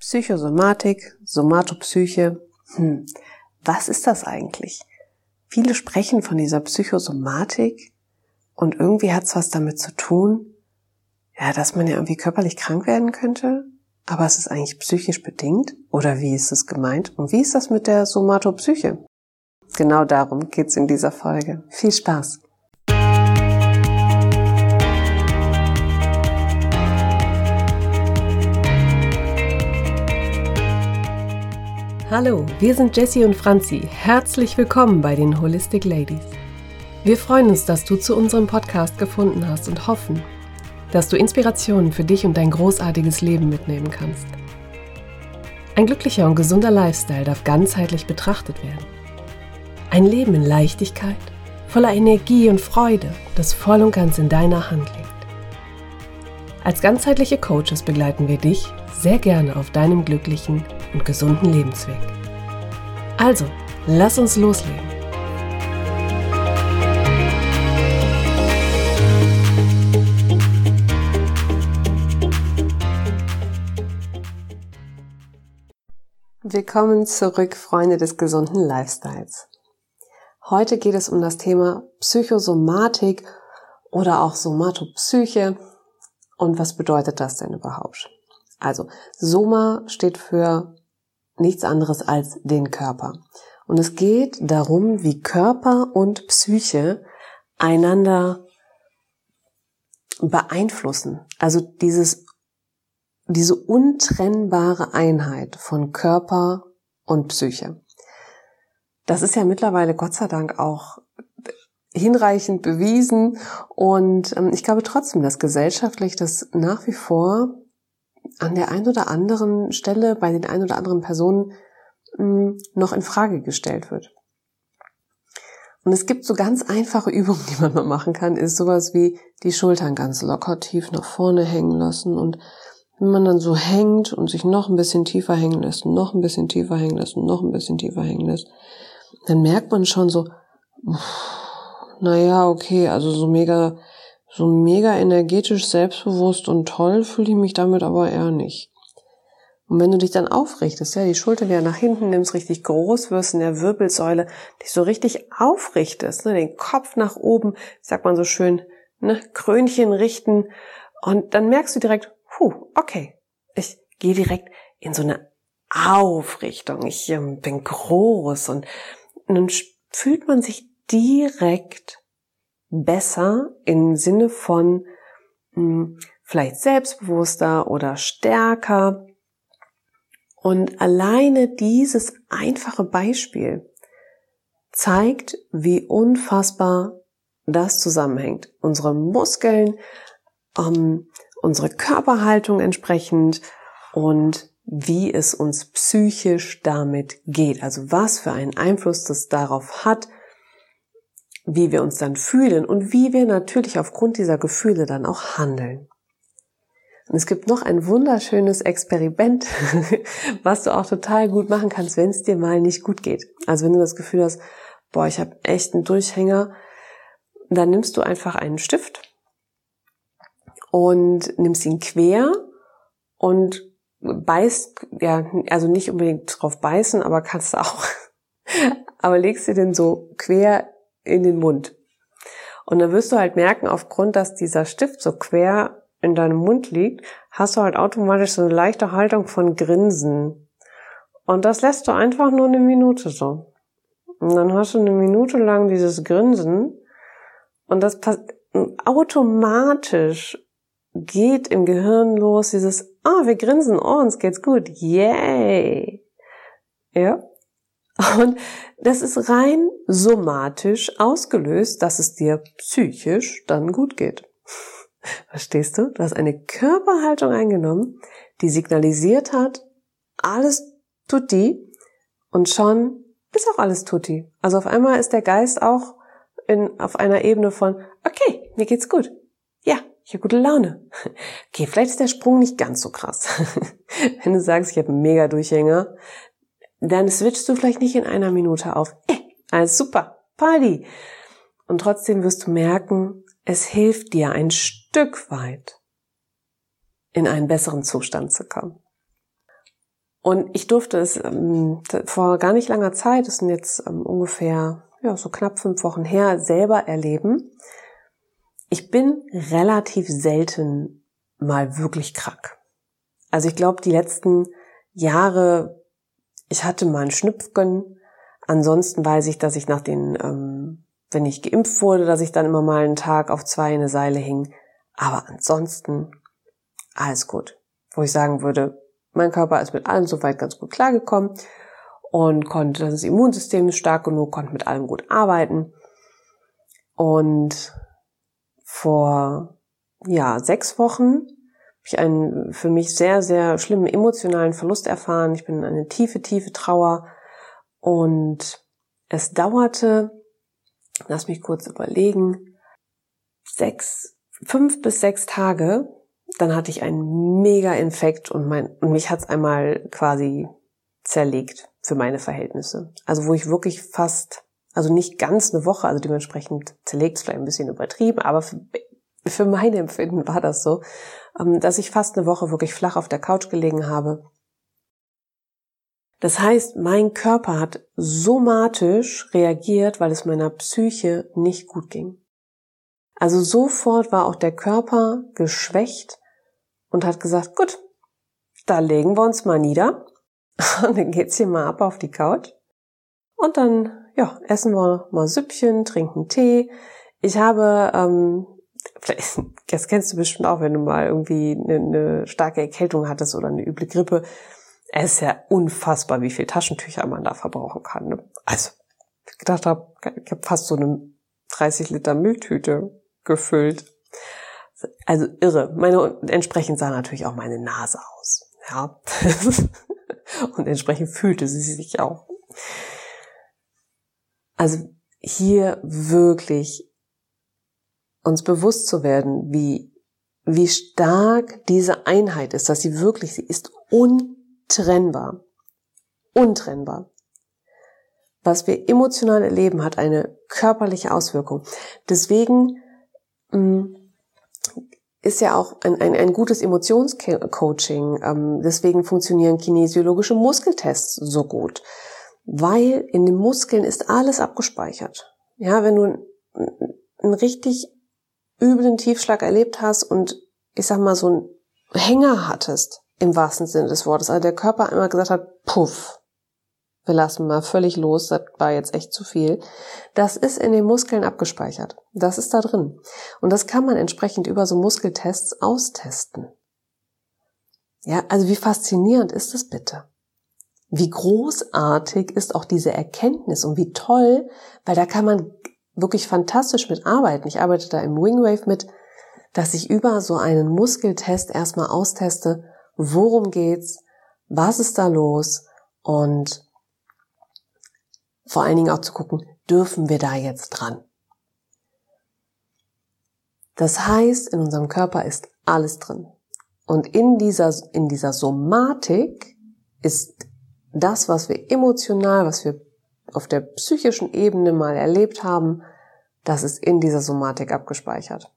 Psychosomatik, Somatopsyche. Hm, was ist das eigentlich? Viele sprechen von dieser Psychosomatik und irgendwie hat es was damit zu tun, ja, dass man ja irgendwie körperlich krank werden könnte, aber es ist eigentlich psychisch bedingt? Oder wie ist es gemeint? Und wie ist das mit der Somatopsyche? Genau darum geht's in dieser Folge. Viel Spaß! Hallo, wir sind Jessie und Franzi. Herzlich willkommen bei den Holistic Ladies. Wir freuen uns, dass du zu unserem Podcast gefunden hast und hoffen, dass du Inspirationen für dich und dein großartiges Leben mitnehmen kannst. Ein glücklicher und gesunder Lifestyle darf ganzheitlich betrachtet werden. Ein Leben in Leichtigkeit, voller Energie und Freude, das voll und ganz in deiner Hand liegt. Als ganzheitliche Coaches begleiten wir dich sehr gerne auf deinem glücklichen und gesunden Lebensweg. Also, lass uns loslegen. Willkommen zurück, Freunde des gesunden Lifestyles. Heute geht es um das Thema Psychosomatik oder auch Somatopsyche. Und was bedeutet das denn überhaupt? Also, Soma steht für nichts anderes als den Körper. Und es geht darum, wie Körper und Psyche einander beeinflussen. Also dieses, diese untrennbare Einheit von Körper und Psyche. Das ist ja mittlerweile Gott sei Dank auch hinreichend bewiesen und ähm, ich glaube trotzdem, dass gesellschaftlich das nach wie vor an der einen oder anderen Stelle bei den ein oder anderen Personen hm, noch in Frage gestellt wird. Und es gibt so ganz einfache Übungen, die man mal machen kann, ist sowas wie die Schultern ganz locker tief nach vorne hängen lassen und wenn man dann so hängt und sich noch ein bisschen tiefer hängen lässt, noch ein bisschen tiefer hängen lässt, noch ein bisschen tiefer hängen lässt, dann merkt man schon so, naja, okay, also so mega so mega energetisch, selbstbewusst und toll fühle ich mich damit aber eher nicht. Und wenn du dich dann aufrichtest, ja, die Schulter wieder nach hinten nimmst, richtig groß wirst in der Wirbelsäule, dich so richtig aufrichtest, ne, den Kopf nach oben, sagt man so schön, ne, Krönchen richten und dann merkst du direkt, puh, okay, ich gehe direkt in so eine Aufrichtung, ich ähm, bin groß und, und dann fühlt man sich direkt besser im Sinne von mh, hm, vielleicht selbstbewusster oder stärker. Und alleine dieses einfache Beispiel zeigt, wie unfassbar das zusammenhängt. Unsere Muskeln, ähm, unsere Körperhaltung entsprechend und wie es uns psychisch damit geht. Also was für einen Einfluss das darauf hat, wie wir uns dann fühlen und wie wir natürlich aufgrund dieser Gefühle dann auch handeln. Und es gibt noch ein wunderschönes Experiment, was du auch total gut machen kannst, wenn es dir mal nicht gut geht. Also wenn du das Gefühl hast, boah, ich habe echt einen Durchhänger, dann nimmst du einfach einen Stift und nimmst ihn quer und beißt, ja, also nicht unbedingt drauf beißen, aber kannst du auch, aber legst dir den so quer in den Mund. Und dann wirst du halt merken, aufgrund, dass dieser Stift so quer in deinem Mund liegt, hast du halt automatisch so eine leichte Haltung von Grinsen. Und das lässt du einfach nur eine Minute so. Und dann hast du eine Minute lang dieses Grinsen und das automatisch geht im Gehirn los dieses, ah, oh, wir grinsen, oh, uns geht's gut, yay. Ja. Und das ist rein somatisch ausgelöst, dass es dir psychisch dann gut geht. Verstehst du? Du hast eine Körperhaltung eingenommen, die signalisiert hat, alles tut die und schon ist auch alles tutti. Also auf einmal ist der Geist auch in, auf einer Ebene von, okay, mir geht's gut. Ja, ich habe gute Laune. Okay, vielleicht ist der Sprung nicht ganz so krass. Wenn du sagst, ich habe mega Durchhänger, dann switchst du vielleicht nicht in einer Minute auf. Eh, alles super, Party. Und trotzdem wirst du merken, es hilft dir ein Stück weit in einen besseren Zustand zu kommen. Und ich durfte es ähm, vor gar nicht langer Zeit, das sind jetzt ähm, ungefähr ja, so knapp fünf Wochen her, selber erleben. Ich bin relativ selten mal wirklich krank. Also ich glaube, die letzten Jahre, ich hatte mal einen Schnupfen. Ansonsten weiß ich, dass ich nach den, ähm, wenn ich geimpft wurde, dass ich dann immer mal einen Tag auf zwei in eine Seile hing. Aber ansonsten alles gut. Wo ich sagen würde, mein Körper ist mit allem soweit ganz gut klargekommen und konnte, das Immunsystem ist stark genug, konnte mit allem gut arbeiten. Und vor, ja, sechs Wochen ich einen für mich sehr, sehr schlimmen emotionalen Verlust erfahren. Ich bin in eine tiefe, tiefe Trauer und es dauerte, lass mich kurz überlegen, sechs, fünf bis sechs Tage, dann hatte ich einen Mega-Infekt und, mein, und mich hat's einmal quasi zerlegt für meine Verhältnisse. Also wo ich wirklich fast, also nicht ganz eine Woche, also dementsprechend zerlegt vielleicht ein bisschen übertrieben, aber für, meine Empfinden war das so, ähm, dass ich fast eine Woche wirklich flach auf der Couch gelegen habe. Das heißt, mein Körper hat somatisch reagiert, weil es meiner Psyche nicht gut ging. Also sofort war auch der Körper geschwächt und hat gesagt, gut, da legen wir uns mal nieder und dann geht's hier mal ab auf die Couch und dann ja essen wir mal Süppchen, trinken Tee. Ich habe ähm, vielleicht, das kennst du bestimmt auch, wenn du mal irgendwie eine, eine starke Erkältung hattest oder eine üble Grippe. Es ist ja unfassbar, wie viel Taschentücher man da verbrauchen kann. Ne? Also, ich gedacht habe, ich habe fast so eine 30 Liter Mülltüte gefüllt. Also irre. Meine, entsprechend sah natürlich auch meine Nase aus. Ja. Und entsprechend fühlte sie sich auch. Also hier wirklich uns bewusst zu werden, wie, wie stark diese Einheit ist, dass sie wirklich, sie ist untrennbar. Untrennbar. Was wir emotional erleben, hat eine körperliche Auswirkung. Deswegen mh, mm, ist ja auch ein, ein, ein gutes Emotionscoaching. Ähm, deswegen funktionieren kinesiologische Muskeltests so gut. Weil in den Muskeln ist alles abgespeichert. Ja, wenn du einen richtig üblen Tiefschlag erlebt hast und ich sag mal so einen Hänger hattest, im wahrsten Sinne des Wortes, also der Körper einmal gesagt hat, puff, wir lassen mal völlig los, das war jetzt echt zu viel. Das ist in den Muskeln abgespeichert. Das ist da drin. Und das kann man entsprechend über so Muskeltests austesten. Ja, also wie faszinierend ist das bitte? Wie großartig ist auch diese Erkenntnis und wie toll, weil da kann man wirklich fantastisch mit arbeiten. Ich arbeite da im Wingwave mit, dass ich über so einen Muskeltest erstmal austeste, worum geht's, was ist da los und vor allen Dingen auch zu gucken, dürfen wir da jetzt dran? Das heißt, in unserem Körper ist alles drin. Und in dieser, in dieser Somatik ist das, was wir emotional, was wir auf der psychischen Ebene mal erlebt haben, das ist in dieser Somatik abgespeichert.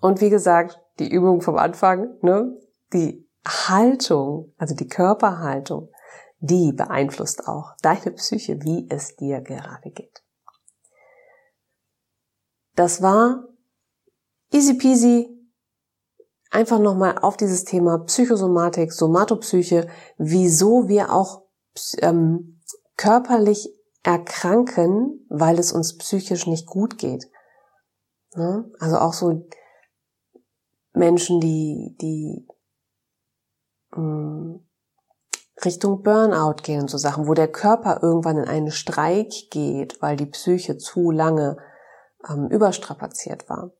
Und wie gesagt, die Übung vom Anfang, ne, die Haltung, also die Körperhaltung, die beeinflusst auch deine Psyche, wie es dir gerade geht. Das war easy peasy. Einfach nochmal auf dieses Thema Psychosomatik, Somatopsyche, wieso wir auch ähm, körperlich erkranken, weil es uns psychisch nicht gut geht. Ne? Also auch so Menschen, die, die mh, mm, Richtung Burnout gehen und so Sachen, wo der Körper irgendwann in einen Streik geht, weil die Psyche zu lange ähm, überstrapaziert war.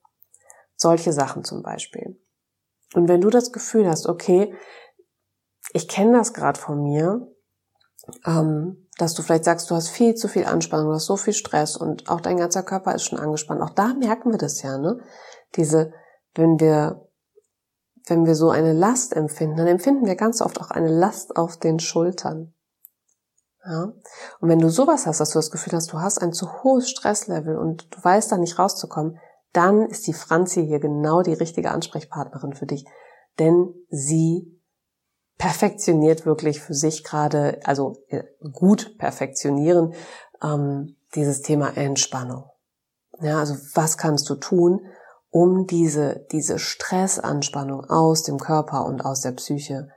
Solche Sachen zum Beispiel. Und wenn du das Gefühl hast, okay, ich kenne das gerade von mir, ähm, dass du vielleicht sagst, du hast viel zu viel Anspannung, du hast so viel Stress und auch dein ganzer Körper ist schon angespannt. Auch da merken wir das ja, ne? Diese, wenn wir wenn wir so eine Last empfinden, dann empfinden wir ganz oft auch eine Last auf den Schultern. Ja? Und wenn du sowas hast, dass du das Gefühl hast, du hast ein zu hohes Stresslevel und du weißt da nicht rauszukommen, dann ist die Franzi hier genau die richtige Ansprechpartnerin für dich. Denn sie perfektioniert wirklich für sich gerade, also äh, gut perfektionieren, ähm, dieses Thema Entspannung. Ja, also was kannst du tun, um diese, diese Stressanspannung aus dem Körper und aus der Psyche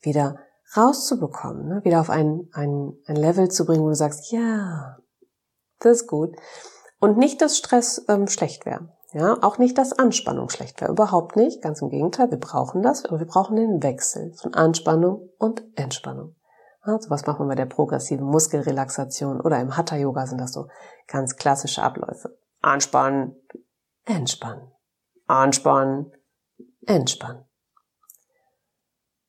wieder rauszubekommen, ne? wieder auf ein, ein, ein Level zu bringen, wo du sagst, ja, das ist gut. Und nicht, dass Stress ähm, schlecht wäre. Ja, auch nicht, dass Anspannung schlecht wäre. Überhaupt nicht. Ganz im Gegenteil. Wir brauchen das. Aber wir brauchen den Wechsel von Anspannung und Entspannung. Also was machen wir bei der progressiven Muskelrelaxation oder im Hatha Yoga sind das so ganz klassische Abläufe. Anspannen, entspannen. Anspannen, entspannen.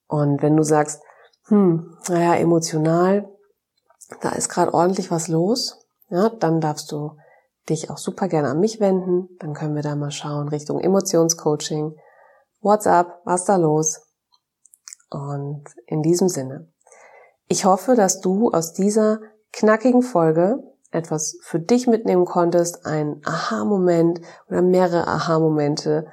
Und wenn du sagst, hm, naja, emotional, da ist gerade ordentlich was los, ja, dann darfst du dich auch super gerne an mich wenden. Dann können wir da mal schauen Richtung Emotionscoaching. WhatsApp, was da los? Und in diesem Sinne, ich hoffe, dass du aus dieser knackigen Folge etwas für dich mitnehmen konntest, ein Aha-Moment oder mehrere Aha-Momente,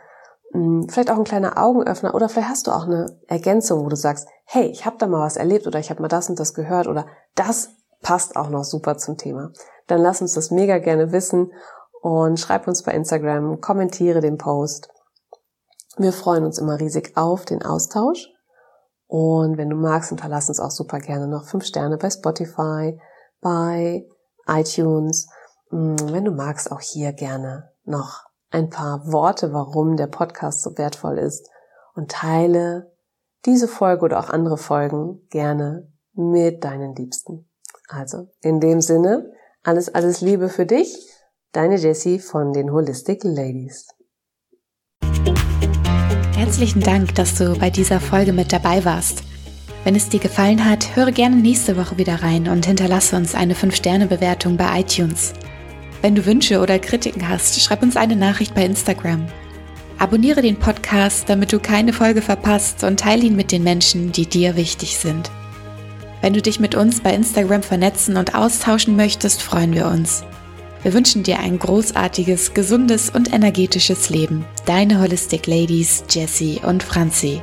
hm, vielleicht auch ein kleiner Augenöffner oder vielleicht hast du auch eine Ergänzung, wo du sagst, hey, ich habe da mal was erlebt oder ich habe mal das und das gehört oder das passt auch noch super zum Thema dann lass uns das mega gerne wissen und schreib uns bei Instagram, kommentiere den Post. Wir freuen uns immer riesig auf den Austausch. Und wenn du magst, hinterlass uns auch super gerne noch fünf Sterne bei Spotify, bei iTunes. Mm, wenn du magst, auch hier gerne noch ein paar Worte, warum der Podcast so wertvoll ist und teile diese Folge oder auch andere Folgen gerne mit deinen Liebsten. Also, in dem Sinne, alles, alles Liebe für dich. Deine Jessie von den Holistic Ladies. Herzlichen Dank, dass du bei dieser Folge mit dabei warst. Wenn es dir gefallen hat, höre gerne nächste Woche wieder rein und hinterlasse uns eine 5-Sterne-Bewertung bei iTunes. Wenn du Wünsche oder Kritiken hast, schreib uns eine Nachricht bei Instagram. Abonniere den Podcast, damit du keine Folge verpasst und teile ihn mit den Menschen, die dir wichtig sind. Wenn du dich mit uns bei Instagram vernetzen und austauschen möchtest, freuen wir uns. Wir wünschen dir ein großartiges, gesundes und energetisches Leben. Deine Holistic Ladies Jessie und Franzi.